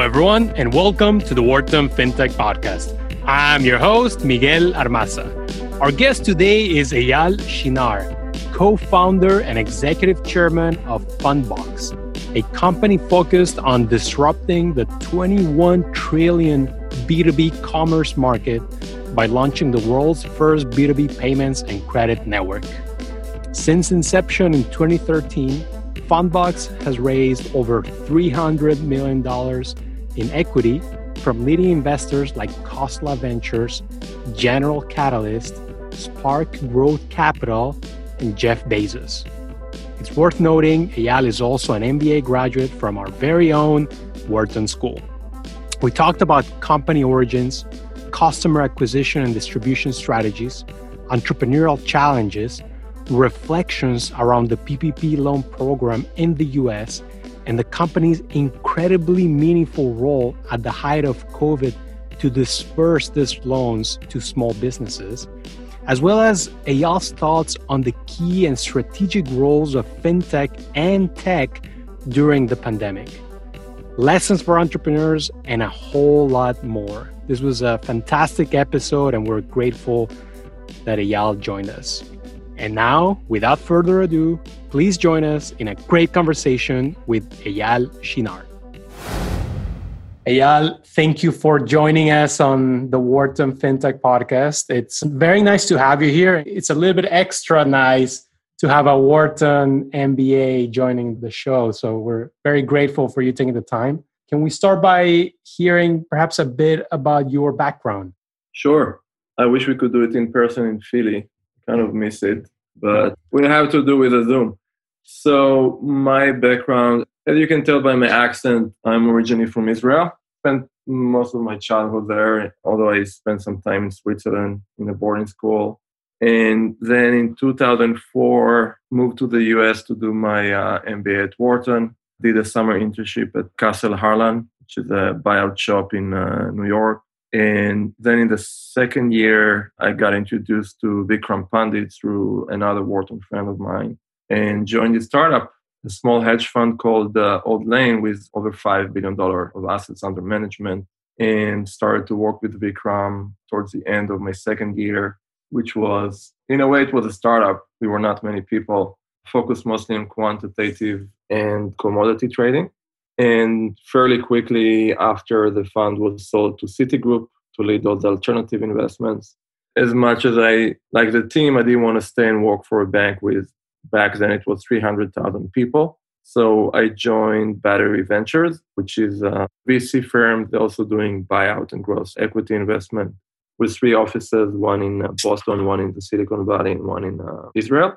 Everyone, and welcome to the Wharton FinTech Podcast. I'm your host, Miguel Armaza. Our guest today is Eyal Shinar, co founder and executive chairman of Fundbox, a company focused on disrupting the 21 trillion B2B commerce market by launching the world's first B2B payments and credit network. Since inception in 2013, Fundbox has raised over $300 million in equity from leading investors like Khosla Ventures, General Catalyst, Spark Growth Capital, and Jeff Bezos. It's worth noting Eyal is also an MBA graduate from our very own Wharton School. We talked about company origins, customer acquisition and distribution strategies, entrepreneurial challenges, reflections around the PPP loan program in the US, and the company's incredibly meaningful role at the height of COVID to disperse these loans to small businesses, as well as Eyal's thoughts on the key and strategic roles of fintech and tech during the pandemic. Lessons for entrepreneurs and a whole lot more. This was a fantastic episode, and we're grateful that Eyal joined us. And now, without further ado, please join us in a great conversation with Eyal Shinar. Eyal, thank you for joining us on the Wharton FinTech podcast. It's very nice to have you here. It's a little bit extra nice to have a Wharton MBA joining the show. So we're very grateful for you taking the time. Can we start by hearing perhaps a bit about your background? Sure. I wish we could do it in person in Philly kind of miss it, but we have to do with a Zoom. So my background, as you can tell by my accent, I'm originally from Israel. Spent most of my childhood there, although I spent some time in Switzerland in a boarding school. And then in 2004, moved to the US to do my uh, MBA at Wharton. Did a summer internship at Castle Harlan, which is a buyout shop in uh, New York. And then in the second year, I got introduced to Vikram Pandit through another Wharton friend of mine and joined a startup, a small hedge fund called uh, Old Lane with over $5 billion of assets under management and started to work with Vikram towards the end of my second year, which was, in a way, it was a startup. We were not many people, focused mostly on quantitative and commodity trading. And fairly quickly after the fund was sold to Citigroup to lead the alternative investments, as much as I like the team, I didn't want to stay and work for a bank with back then it was 300,000 people. So I joined Battery Ventures, which is a VC firm. They're also doing buyout and growth equity investment with three offices, one in uh, Boston, one in the Silicon Valley, and one in uh, Israel,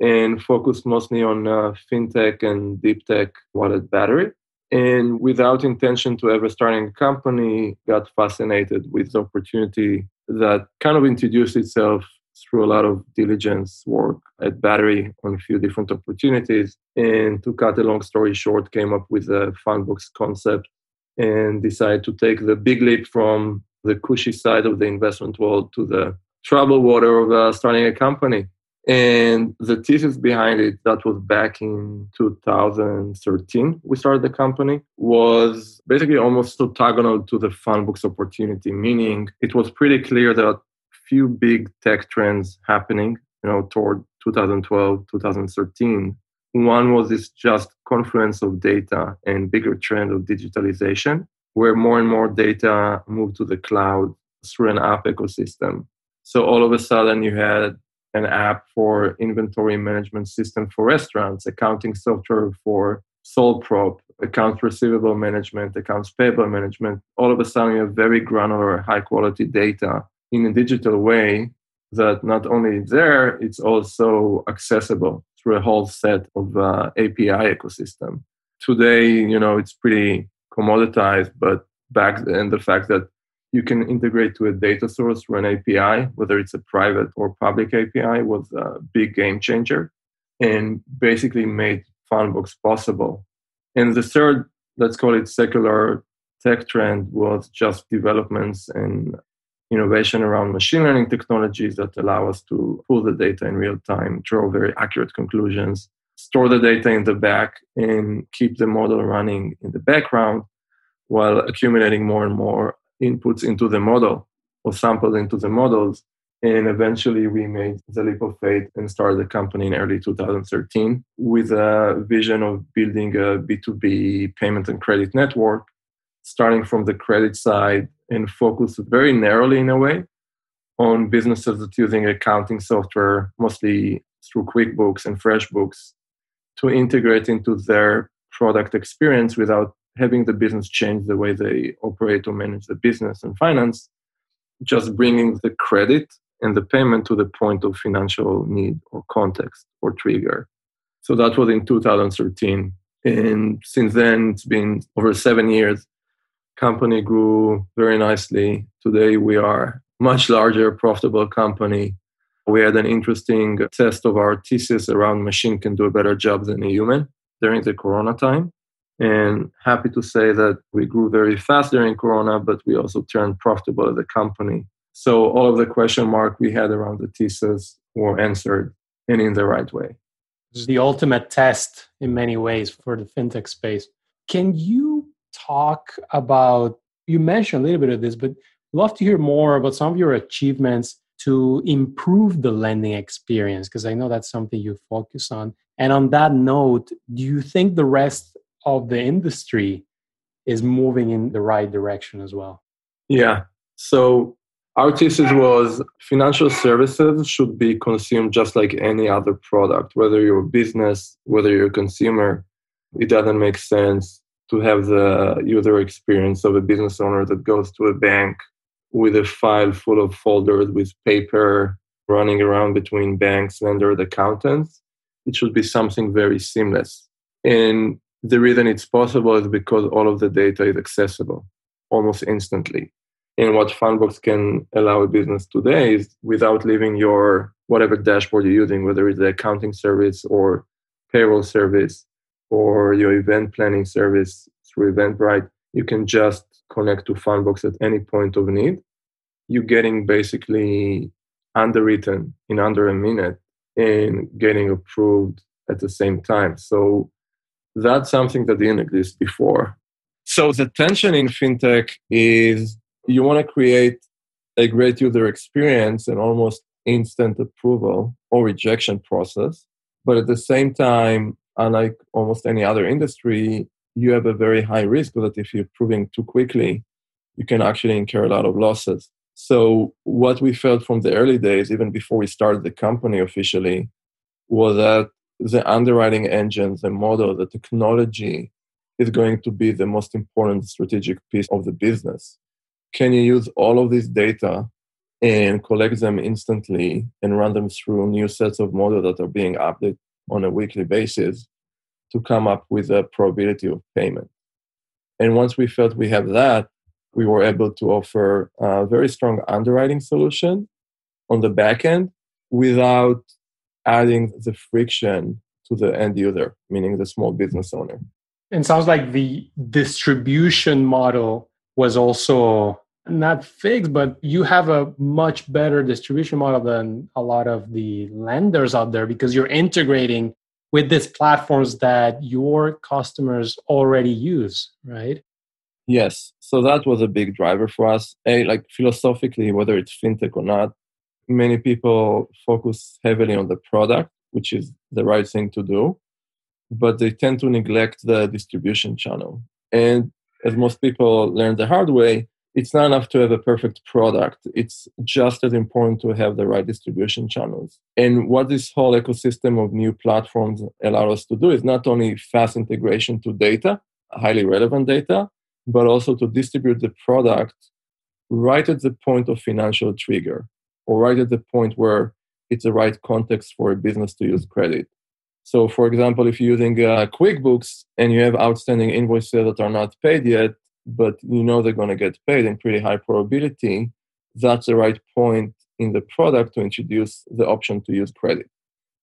and focused mostly on uh, fintech and deep tech wallet battery and without intention to ever starting a company got fascinated with the opportunity that kind of introduced itself through a lot of diligence work at battery on a few different opportunities. And to cut a long story short came up with a fundbox concept and decided to take the big leap from the cushy side of the investment world to the troubled water of uh, starting a company and the thesis behind it, that was back in 2013, we started the company, was basically almost orthogonal to the Fundbox opportunity, meaning it was pretty clear that a few big tech trends happening, you know, toward 2012, 2013. One was this just confluence of data and bigger trend of digitalization, where more and more data moved to the cloud through an app ecosystem. So all of a sudden you had an app for inventory management system for restaurants, accounting software for sole prop, accounts receivable management, accounts payable management. All of a sudden, you have very granular, high quality data in a digital way that not only is there, it's also accessible through a whole set of uh, API ecosystem. Today, you know, it's pretty commoditized, but back then, the fact that you can integrate to a data source through an API, whether it's a private or public API, was a big game changer and basically made Fundbox possible. And the third, let's call it secular tech trend, was just developments and innovation around machine learning technologies that allow us to pull the data in real time, draw very accurate conclusions, store the data in the back, and keep the model running in the background while accumulating more and more inputs into the model or samples into the models. And eventually we made the leap of faith and started the company in early 2013 with a vision of building a B2B payment and credit network, starting from the credit side and focused very narrowly in a way on businesses that using accounting software, mostly through QuickBooks and FreshBooks, to integrate into their product experience without having the business change the way they operate or manage the business and finance, just bringing the credit and the payment to the point of financial need or context or trigger. So that was in 2013. And since then, it's been over seven years. Company grew very nicely. Today, we are much larger, profitable company. We had an interesting test of our thesis around machine can do a better job than a human during the Corona time. And happy to say that we grew very fast during Corona, but we also turned profitable as a company. So all of the question mark we had around the thesis were answered and in the right way. It's the ultimate test in many ways for the fintech space. Can you talk about, you mentioned a little bit of this, but love to hear more about some of your achievements to improve the lending experience, because I know that's something you focus on. And on that note, do you think the rest of the industry is moving in the right direction as well? Yeah. So our thesis was financial services should be consumed just like any other product, whether you're a business, whether you're a consumer. It doesn't make sense to have the user experience of a business owner that goes to a bank with a file full of folders with paper running around between banks, lenders, accountants. It should be something very seamless. And the reason it's possible is because all of the data is accessible almost instantly. And what Fundbox can allow a business today is without leaving your whatever dashboard you're using, whether it's the accounting service or payroll service or your event planning service through Eventbrite, you can just connect to Fundbox at any point of need. You're getting basically underwritten in under a minute and getting approved at the same time. So that's something that didn't exist before. So the tension in fintech is you want to create a great user experience and almost instant approval or rejection process. But at the same time, unlike almost any other industry, you have a very high risk that if you're approving too quickly, you can actually incur a lot of losses. So, what we felt from the early days, even before we started the company officially, was that the underwriting engine, the model, the technology is going to be the most important strategic piece of the business. Can you use all of this data and collect them instantly and run them through new sets of models that are being updated on a weekly basis to come up with a probability of payment? And once we felt we have that, we were able to offer a very strong underwriting solution on the back end without adding the friction to the end user, meaning the small business owner. And sounds like the distribution model was also not fixed, but you have a much better distribution model than a lot of the lenders out there because you're integrating with these platforms that your customers already use, right? Yes. So that was a big driver for us. A, like philosophically, whether it's fintech or not, many people focus heavily on the product, which is the right thing to do, but they tend to neglect the distribution channel. And as most people learn the hard way, it's not enough to have a perfect product. It's just as important to have the right distribution channels. And what this whole ecosystem of new platforms allow us to do is not only fast integration to data, highly relevant data, but also to distribute the product right at the point of financial trigger or right at the point where it's the right context for a business to use credit. So, for example, if you're using uh, QuickBooks and you have outstanding invoices that are not paid yet, but you know they're going to get paid in pretty high probability, that's the right point in the product to introduce the option to use credit.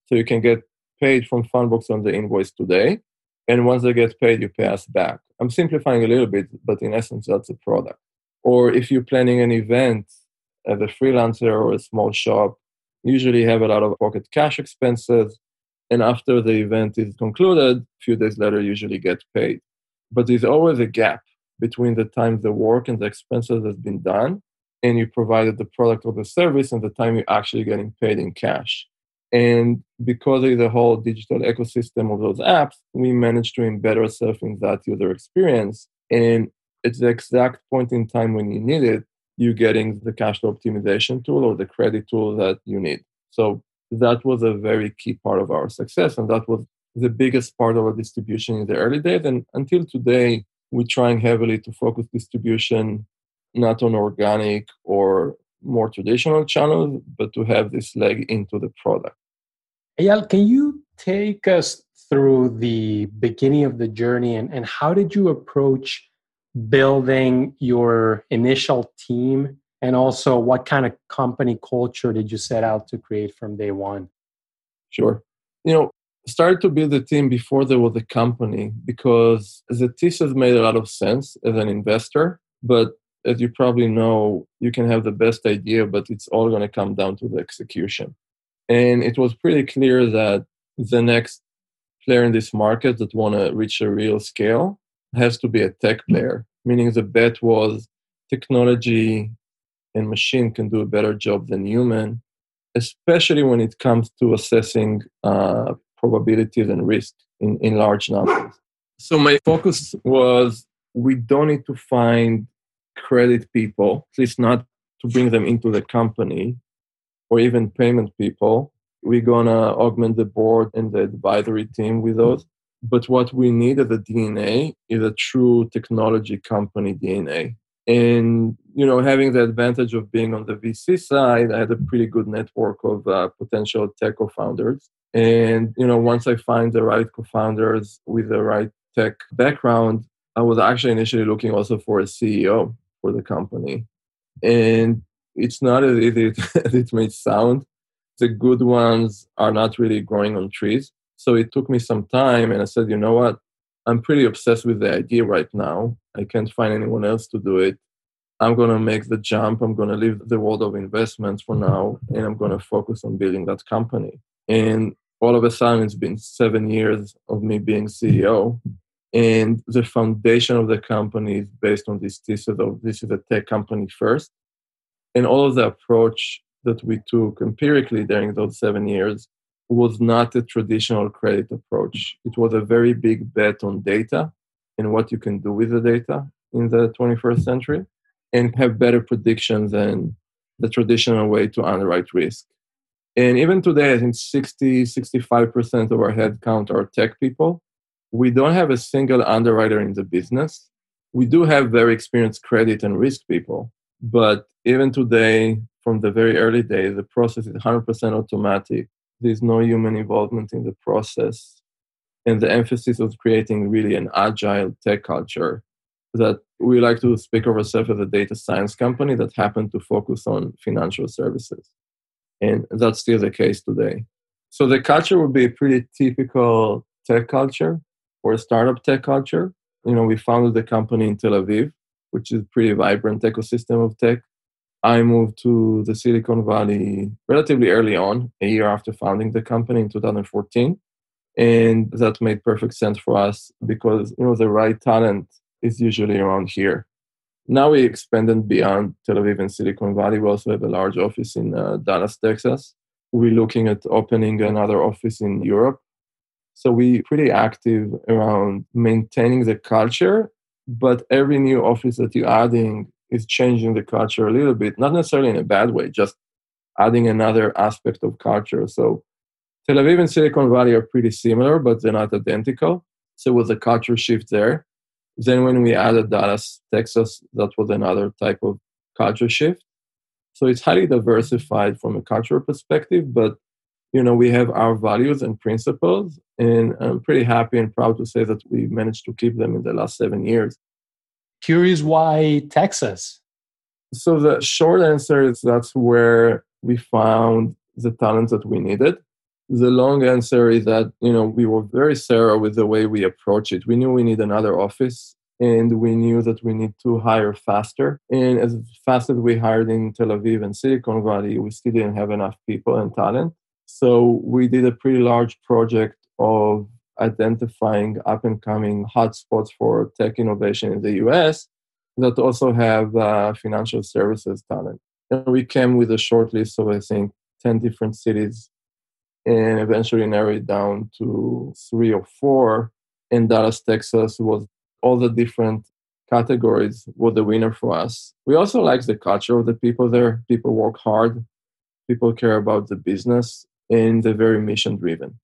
So you can get paid from Fundbox on the invoice today, and once they get paid, you pay us back. I'm simplifying a little bit, but in essence, that's the product. Or if you're planning an event as a freelancer or a small shop, usually have a lot of pocket cash expenses. And after the event is concluded, a few days later, usually get paid. But there's always a gap between the time the work and the expenses has been done and you provided the product or the service and the time you're actually getting paid in cash. And because of the whole digital ecosystem of those apps, we managed to embed ourselves in that user experience. And at the exact point in time when you need it, you're getting the cash flow optimization tool or the credit tool that you need. So that was a very key part of our success. And that was the biggest part of our distribution in the early days. And until today, we're trying heavily to focus distribution not on organic or more traditional channels, but to have this leg into the product. Eyal, can you take us through the beginning of the journey and, and how did you approach building your initial team? And also, what kind of company culture did you set out to create from day one? Sure. You know, started to build a team before there was a company because the thesis made a lot of sense as an investor. But as you probably know, you can have the best idea, but it's all going to come down to the execution. And it was pretty clear that the next player in this market that want to reach a real scale has to be a tech player, meaning the bet was technology and machine can do a better job than human, especially when it comes to assessing uh, probabilities and risk in, in large numbers. So my focus was we don't need to find credit people, at least not to bring them into the company or even payment people. We're going to augment the board and the advisory team with those. But what we need as a DNA is a true technology company DNA. And, you know, having the advantage of being on the VC side, I had a pretty good network of uh, potential tech co-founders. And, you know, once I find the right co-founders with the right tech background, I was actually initially looking also for a CEO for the company. And it's not as easy as it may sound. The good ones are not really growing on trees. So it took me some time, and I said, you know what? I'm pretty obsessed with the idea right now. I can't find anyone else to do it. I'm going to make the jump. I'm going to leave the world of investments for now, and I'm going to focus on building that company. And all of a sudden, it's been seven years of me being CEO. And the foundation of the company is based on this thesis of this is a tech company first. And all of the approach that we took empirically during those seven years was not a traditional credit approach. It was a very big bet on data and what you can do with the data in the 21st century and have better predictions than the traditional way to underwrite risk. And even today, I think 60, 65% of our headcount are tech people we don't have a single underwriter in the business. We do have very experienced credit and risk people, but even today, from the very early days, the process is 100% automatic. There's no human involvement in the process. And the emphasis of creating really an agile tech culture that we like to speak of ourselves as a data science company that happened to focus on financial services. And that's still the case today. So the culture would be a pretty typical tech culture or a startup tech culture. You know, we founded the company in Tel Aviv, which is a pretty vibrant ecosystem of tech. I moved to the Silicon Valley relatively early on, a year after founding the company in 2014. And that made perfect sense for us because you know the right talent is usually around here. Now we expanded beyond Tel Aviv and Silicon Valley. We also have a large office in uh, Dallas, Texas. We're looking at opening another office in Europe so we're pretty active around maintaining the culture, but every new office that you're adding is changing the culture a little bit, not necessarily in a bad way, just adding another aspect of culture. So Tel Aviv and Silicon Valley are pretty similar, but they're not identical. So it was a culture shift there. Then when we added Dallas, Texas, that was another type of culture shift. So it's highly diversified from a cultural perspective, but you know, we have our values and principles, and I'm pretty happy and proud to say that we managed to keep them in the last seven years. Curious why Texas? So the short answer is that's where we found the talent that we needed. The long answer is that, you know, we were very thorough with the way we approach it. We knew we need another office and we knew that we need to hire faster. And as fast as we hired in Tel Aviv and Silicon Valley, we still didn't have enough people and talent. So we did a pretty large project of identifying up and coming hotspots for tech innovation in the US that also have uh, financial services talent. And we came with a short list of, I think, 10 different cities and eventually narrowed down to three or four. And Dallas, Texas was all the different categories were the winner for us. We also like the culture of the people there. People work hard, people care about the business, and they're very mission driven.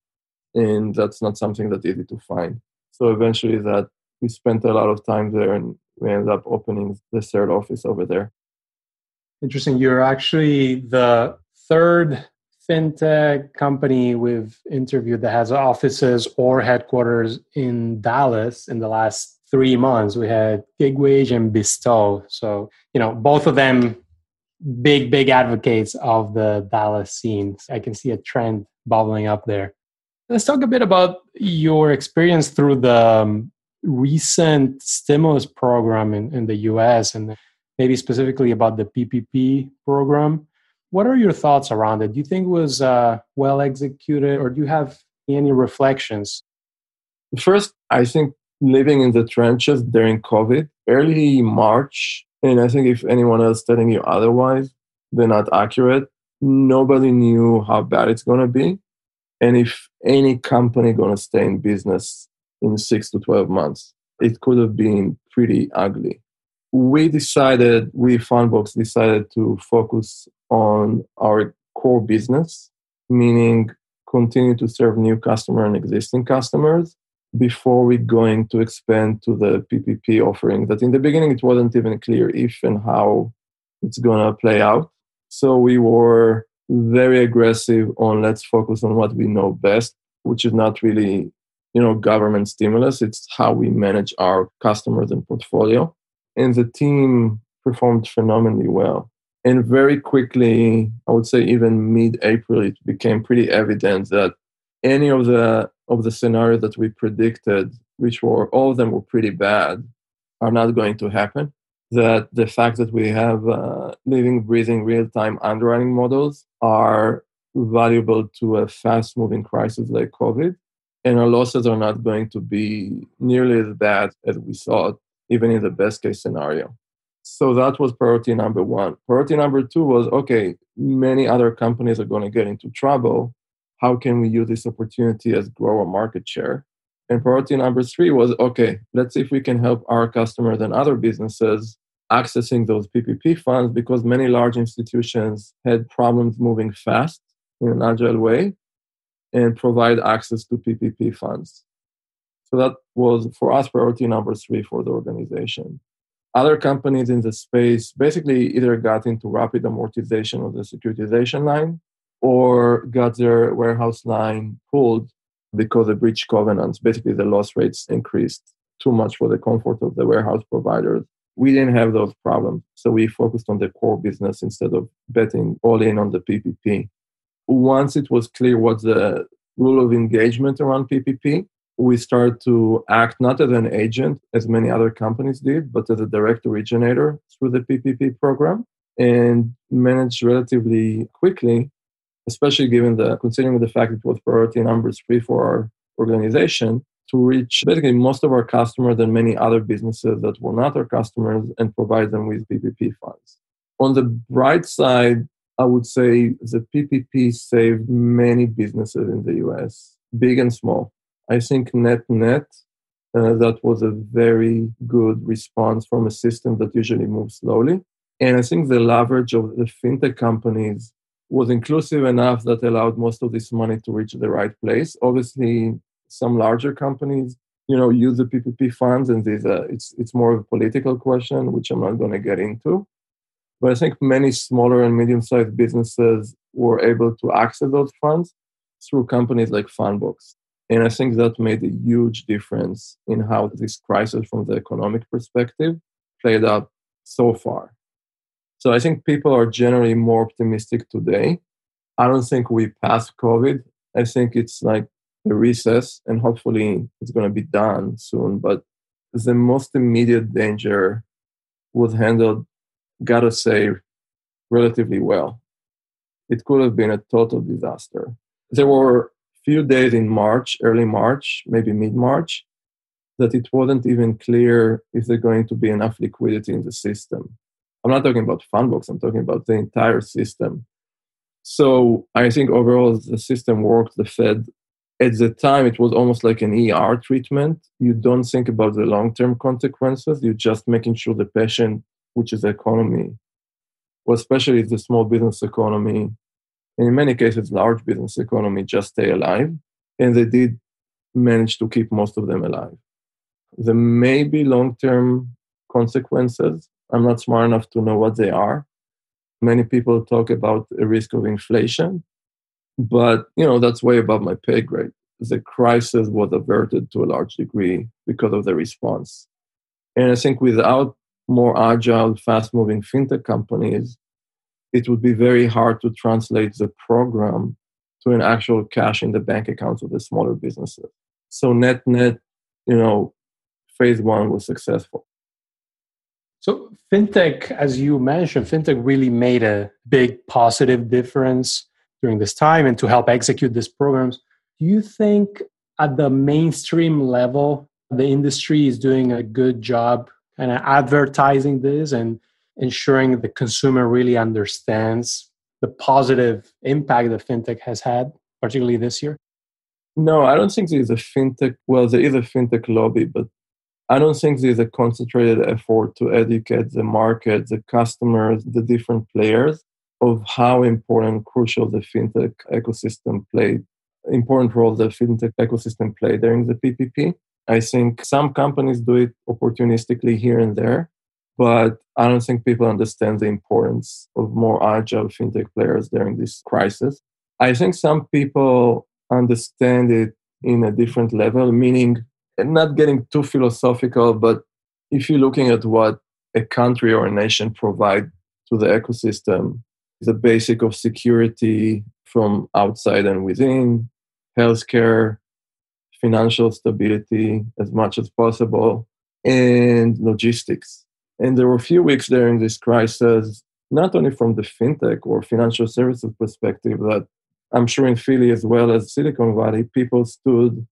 And that's not something that's easy to find. So eventually that we spent a lot of time there and we ended up opening the third office over there. Interesting. You're actually the third fintech company we've interviewed that has offices or headquarters in Dallas in the last three months. We had GigWage and Bestow. So, you know, both of them big, big advocates of the Dallas scene. I can see a trend bubbling up there. Let's talk a bit about your experience through the um, recent stimulus program in, in the US and maybe specifically about the PPP program. What are your thoughts around it? Do you think it was uh, well executed or do you have any reflections? First, I think living in the trenches during COVID, early March, and I think if anyone else telling you otherwise, they're not accurate. Nobody knew how bad it's going to be. And if any company to stay in business in six to 12 months. It could have been pretty ugly. We decided, we Fundbox decided to focus on our core business, meaning continue to serve new customer and existing customers before we going to expand to the PPP offering that in the beginning it wasn't even clear if and how it's going to play out. So we were very aggressive on let's focus on what we know best, which is not really you know government stimulus. It's how we manage our customers and portfolio. And the team performed phenomenally well. And very quickly i would say even mid-april it became pretty evident that any of the of the scenarios that we predicted which were all of them were pretty bad are not going to happen that the fact that we have uh, living breathing real-time underwriting models are valuable to a fast moving crisis like covid and our losses are not going to be nearly as bad as we thought, even in the best case scenario. So that was priority number one. Priority number two was okay, many other companies are going to get into trouble. How can we use this opportunity as grow our market share? And priority number three was okay, let's see if we can help our customers and other businesses accessing those PPP funds because many large institutions had problems moving fast in an agile way and provide access to PPP funds. So that was for us priority number three for the organization. Other companies in the space basically either got into rapid amortization of the securitization line or got their warehouse line pulled because the breach covenants. Basically, the loss rates increased too much for the comfort of the warehouse providers. We didn't have those problems. So we focused on the core business instead of betting all in on the PPP once it was clear what the rule of engagement around PPP, we started to act not as an agent, as many other companies did, but as a direct originator through the PPP program and managed relatively quickly, especially given the considering the fact it was priority number three for our organization, to reach basically most of our customers and many other businesses that were not our customers and provide them with PPP funds. On the bright side, I would say the PPP saved many businesses in the US, big and small. I think net net, uh, that was a very good response from a system that usually moves slowly. And I think the leverage of the fintech companies was inclusive enough that allowed most of this money to reach the right place. Obviously, some larger companies, you know, use the PPP funds, and these, uh, it's it's more of a political question, which I'm not going to get into. But I think many smaller and medium sized businesses were able to access those funds through companies like Fundbox. And I think that made a huge difference in how this crisis, from the economic perspective, played out so far. So I think people are generally more optimistic today. I don't think we passed COVID. I think it's like a recess, and hopefully it's going to be done soon. But the most immediate danger was handled gotta say, relatively well. It could have been a total disaster. There were few days in March, early March, maybe mid March, that it wasn't even clear if there's going to be enough liquidity in the system. I'm not talking about Fundbox, I'm talking about the entire system. So I think overall the system worked. The Fed, at the time, it was almost like an ER treatment. You don't think about the long term consequences, you're just making sure the patient, which is the economy, well, especially the small business economy, and in many cases, large business economy, just stay alive. And they did manage to keep most of them alive. There may be long term consequences. I'm not smart enough to know what they are. Many people talk about a risk of inflation, but you know that's way above my pay grade. The crisis was averted to a large degree because of the response. And I think without more agile, fast moving fintech companies, it would be very hard to translate the program to an actual cash in the bank accounts of the smaller businesses. So net net, you know, phase one was successful. So fintech, as you mentioned, fintech really made a big positive difference during this time and to help execute these programs. Do you think at the mainstream level, the industry is doing a good job kind of advertising this and ensuring the consumer really understands the positive impact that fintech has had, particularly this year? No, I don't think there's a fintech. Well, there is a fintech lobby, but I don't think there's a concentrated effort to educate the market, the customers, the different players of how important, crucial the fintech ecosystem played, important role the fintech ecosystem played during the PPP. I think some companies do it opportunistically here and there, but I don't think people understand the importance of more agile fintech players during this crisis. I think some people understand it in a different level, meaning not getting too philosophical, but if you're looking at what a country or a nation provide to the ecosystem, the basic of security from outside and within, healthcare, financial stability as much as possible, and logistics. And there were a few weeks during this crisis, not only from the fintech or financial services perspective, that I'm sure in Philly as well as Silicon Valley, people stood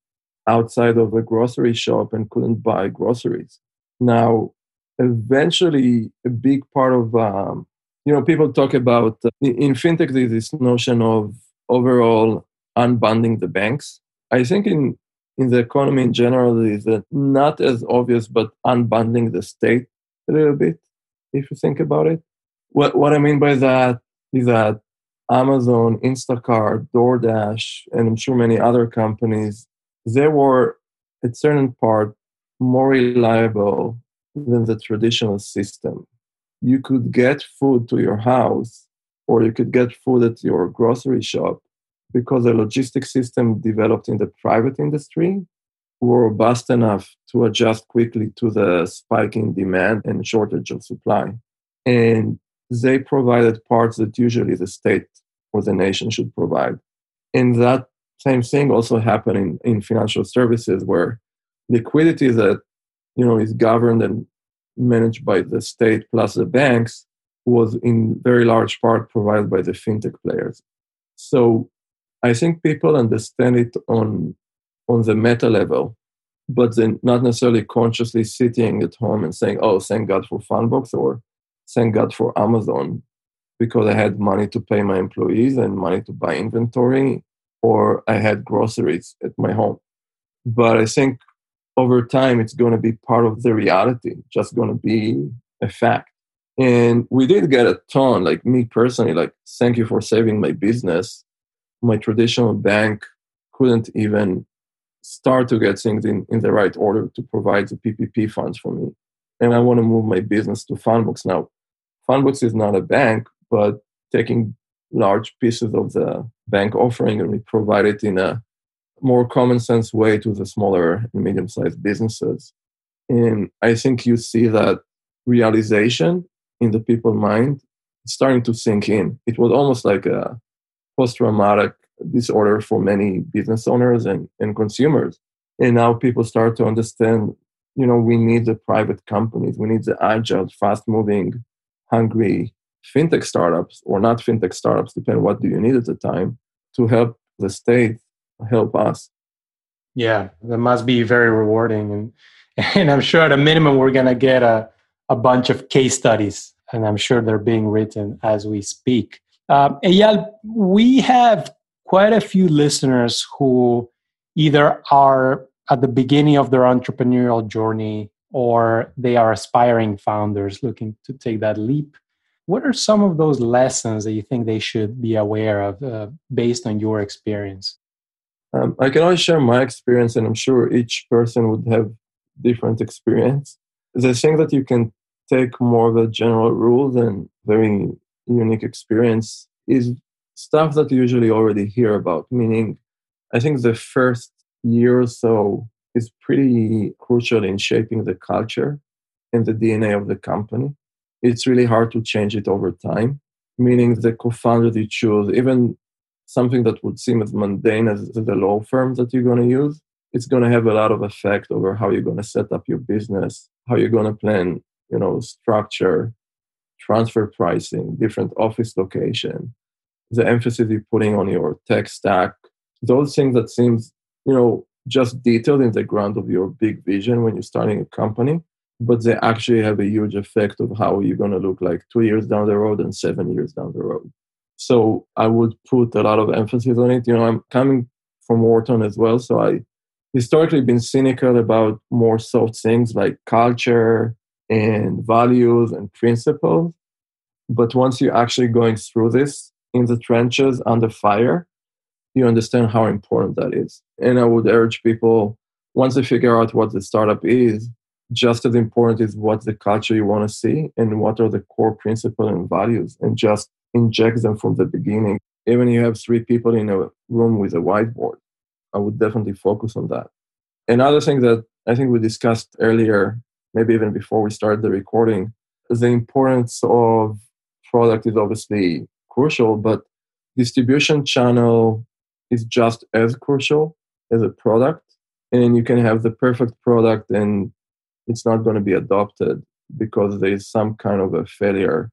outside of a grocery shop and couldn't buy groceries. Now, eventually, a big part of, um, you know, people talk about uh, in fintech, there's this notion of overall unbundling the banks. I think in in the economy in general is not as obvious, but unbundling the state a little bit, if you think about it. What, what I mean by that is that Amazon, Instacart, DoorDash, and I'm sure many other companies, they were at certain part more reliable than the traditional system. You could get food to your house or you could get food at your grocery shop because the logistics system developed in the private industry were robust enough to adjust quickly to the spike in demand and shortage of supply. And they provided parts that usually the state or the nation should provide. And that same thing also happened in, in financial services where liquidity that you know is governed and managed by the state plus the banks was in very large part provided by the fintech players. So I think people understand it on on the meta level, but then not necessarily consciously sitting at home and saying, "Oh, thank God for Fundbox," or "Thank God for Amazon," because I had money to pay my employees and money to buy inventory, or I had groceries at my home. But I think over time, it's going to be part of the reality, just going to be a fact. And we did get a ton, like me personally, like, thank you for saving my business my traditional bank couldn't even start to get things in, in the right order to provide the PPP funds for me. And I want to move my business to Fundbox now. Fundbox is not a bank, but taking large pieces of the bank offering and we provide it in a more common sense way to the smaller and medium sized businesses. And I think you see that realization in the people mind starting to sink in. It was almost like a post-traumatic disorder for many business owners and, and consumers. And now people start to understand, you know, we need the private companies, we need the agile, fast-moving, hungry fintech startups or not fintech startups, depending what do you need at the time, to help the state help us. Yeah, that must be very rewarding. And, and I'm sure at a minimum, we're to get a, a bunch of case studies, and I'm sure they're being written as we speak. Uh, Eyal, we have quite a few listeners who either are at the beginning of their entrepreneurial journey or they are aspiring founders looking to take that leap. What are some of those lessons that you think they should be aware of uh, based on your experience? Um, I can only share my experience, and I'm sure each person would have different experience. The thing that you can take more of a general rule than very unique experience is stuff that you usually already hear about. Meaning, I think the first year or so is pretty crucial in shaping the culture and the DNA of the company. It's really hard to change it over time, meaning the co founder you choose, even something that would seem as mundane as the law firm that you're going to use, it's going to have a lot of effect over how you're going to set up your business, how you're going to plan, you know, structure, transfer pricing, different office location, the emphasis you're putting on your tech stack, those things that seems, you know, just detailed in the ground of your big vision when you're starting a company, but they actually have a huge effect of how you're going to look like two years down the road and seven years down the road. So I would put a lot of emphasis on it. You know, I'm coming from Wharton as well, so I historically been cynical about more soft things like culture and values and principles. But once you're actually going through this in the trenches under fire, you understand how important that is. And I would urge people, once they figure out what the startup is, just as important is what the culture you want to see and what are the core principles and values, and just inject them from the beginning. Even if you have three people in a room with a whiteboard, I would definitely focus on that. Another thing that I think we discussed earlier, maybe even before we started the recording, is the importance of product is obviously crucial, but distribution channel is just as crucial as a product. And you can have the perfect product and it's not going to be adopted because there is some kind of a failure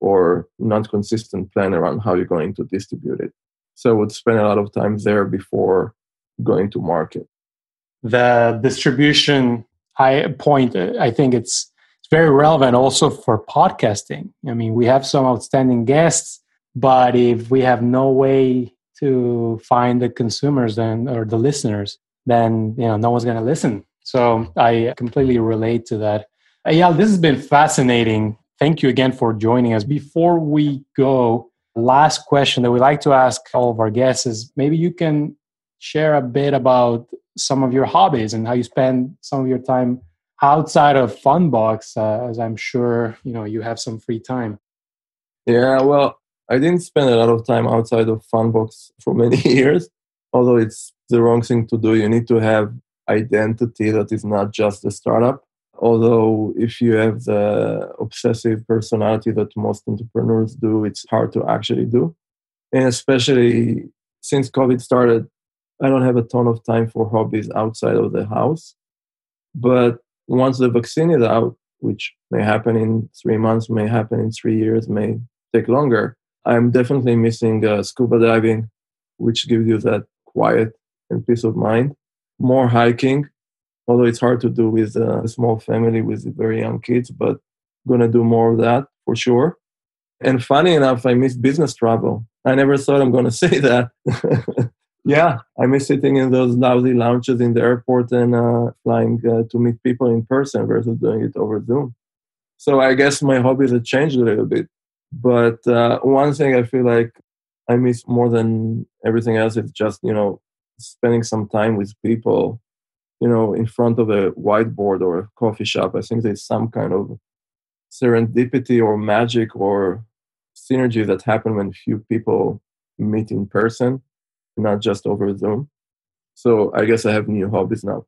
or non consistent plan around how you're going to distribute it. So I would spend a lot of time there before going to market. The distribution I point, I think it's it's very relevant also for podcasting. I mean, we have some outstanding guests, but if we have no way to find the consumers and or the listeners, then you know no one's going to listen. So I completely relate to that. Yeah, this has been fascinating. Thank you again for joining us. Before we go, last question that we like to ask all of our guests is maybe you can share a bit about some of your hobbies and how you spend some of your time outside of Fundbox, uh, as I'm sure you know you have some free time. Yeah, well, I didn't spend a lot of time outside of Fundbox for many years, although it's the wrong thing to do. You need to have identity that is not just a startup. Although, if you have the obsessive personality that most entrepreneurs do, it's hard to actually do. And especially since COVID started, I don't have a ton of time for hobbies outside of the house. But once the vaccine is out, which may happen in three months, may happen in three years, may take longer, I'm definitely missing uh, scuba diving, which gives you that quiet and peace of mind. More hiking, although it's hard to do with a small family with very young kids, but gonna do more of that for sure. And funny enough, I miss business travel. I never thought I'm gonna say that. yeah, I miss sitting in those lousy lounges in the airport and uh, flying uh, to meet people in person versus doing it over Zoom. So I guess my hobbies have changed a little bit. But uh, one thing I feel like I miss more than everything else is just you know spending some time with people, you know, in front of a whiteboard or a coffee shop. I think there's some kind of serendipity or magic or synergy that happen when few people meet in person, not just over Zoom. So I guess I have new hobbies now.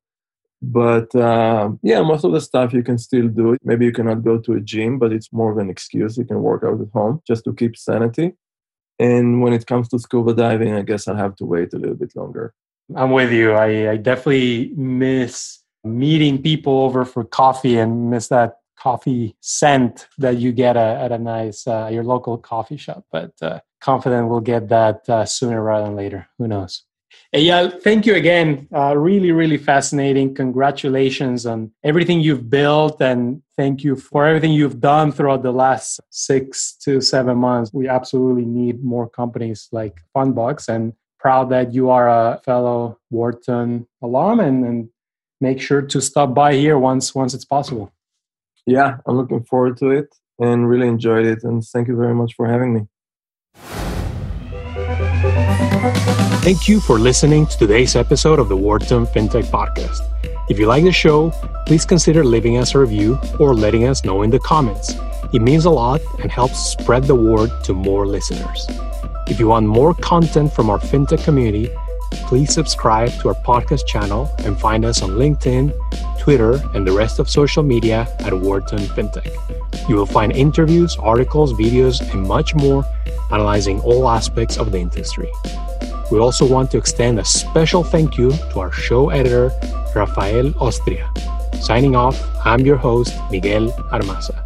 But uh, yeah, most of the stuff you can still do. Maybe you cannot go to a gym, but it's more of an excuse. You can work out at home just to keep sanity. And when it comes to scuba diving, I guess I'll have to wait a little bit longer. I'm with you. I, I definitely miss meeting people over for coffee and miss that coffee scent that you get a, at a nice uh, your local coffee shop. But uh, confident we'll get that uh, sooner rather than later. Who knows? Eyal, thank you again. Uh, really, really fascinating. Congratulations on everything you've built and thank you for everything you've done throughout the last six to seven months. We absolutely need more companies like Fundbox, and proud that you are a fellow Wharton alum and, and make sure to stop by here once once it's possible. Yeah, I'm looking forward to it and really enjoyed it. And thank you very much for having me. Thank you for listening to today's episode of the Wharton FinTech Podcast. If you like the show, please consider leaving us a review or letting us know in the comments. It means a lot and helps spread the word to more listeners. If you want more content from our FinTech community, please subscribe to our podcast channel and find us on LinkedIn, Twitter, and the rest of social media at Wharton FinTech. You will find interviews, articles, videos, and much more analyzing all aspects of the industry. We also want to extend a special thank you to our show editor, Rafael Ostria. Signing off, I'm your host, Miguel Armaza.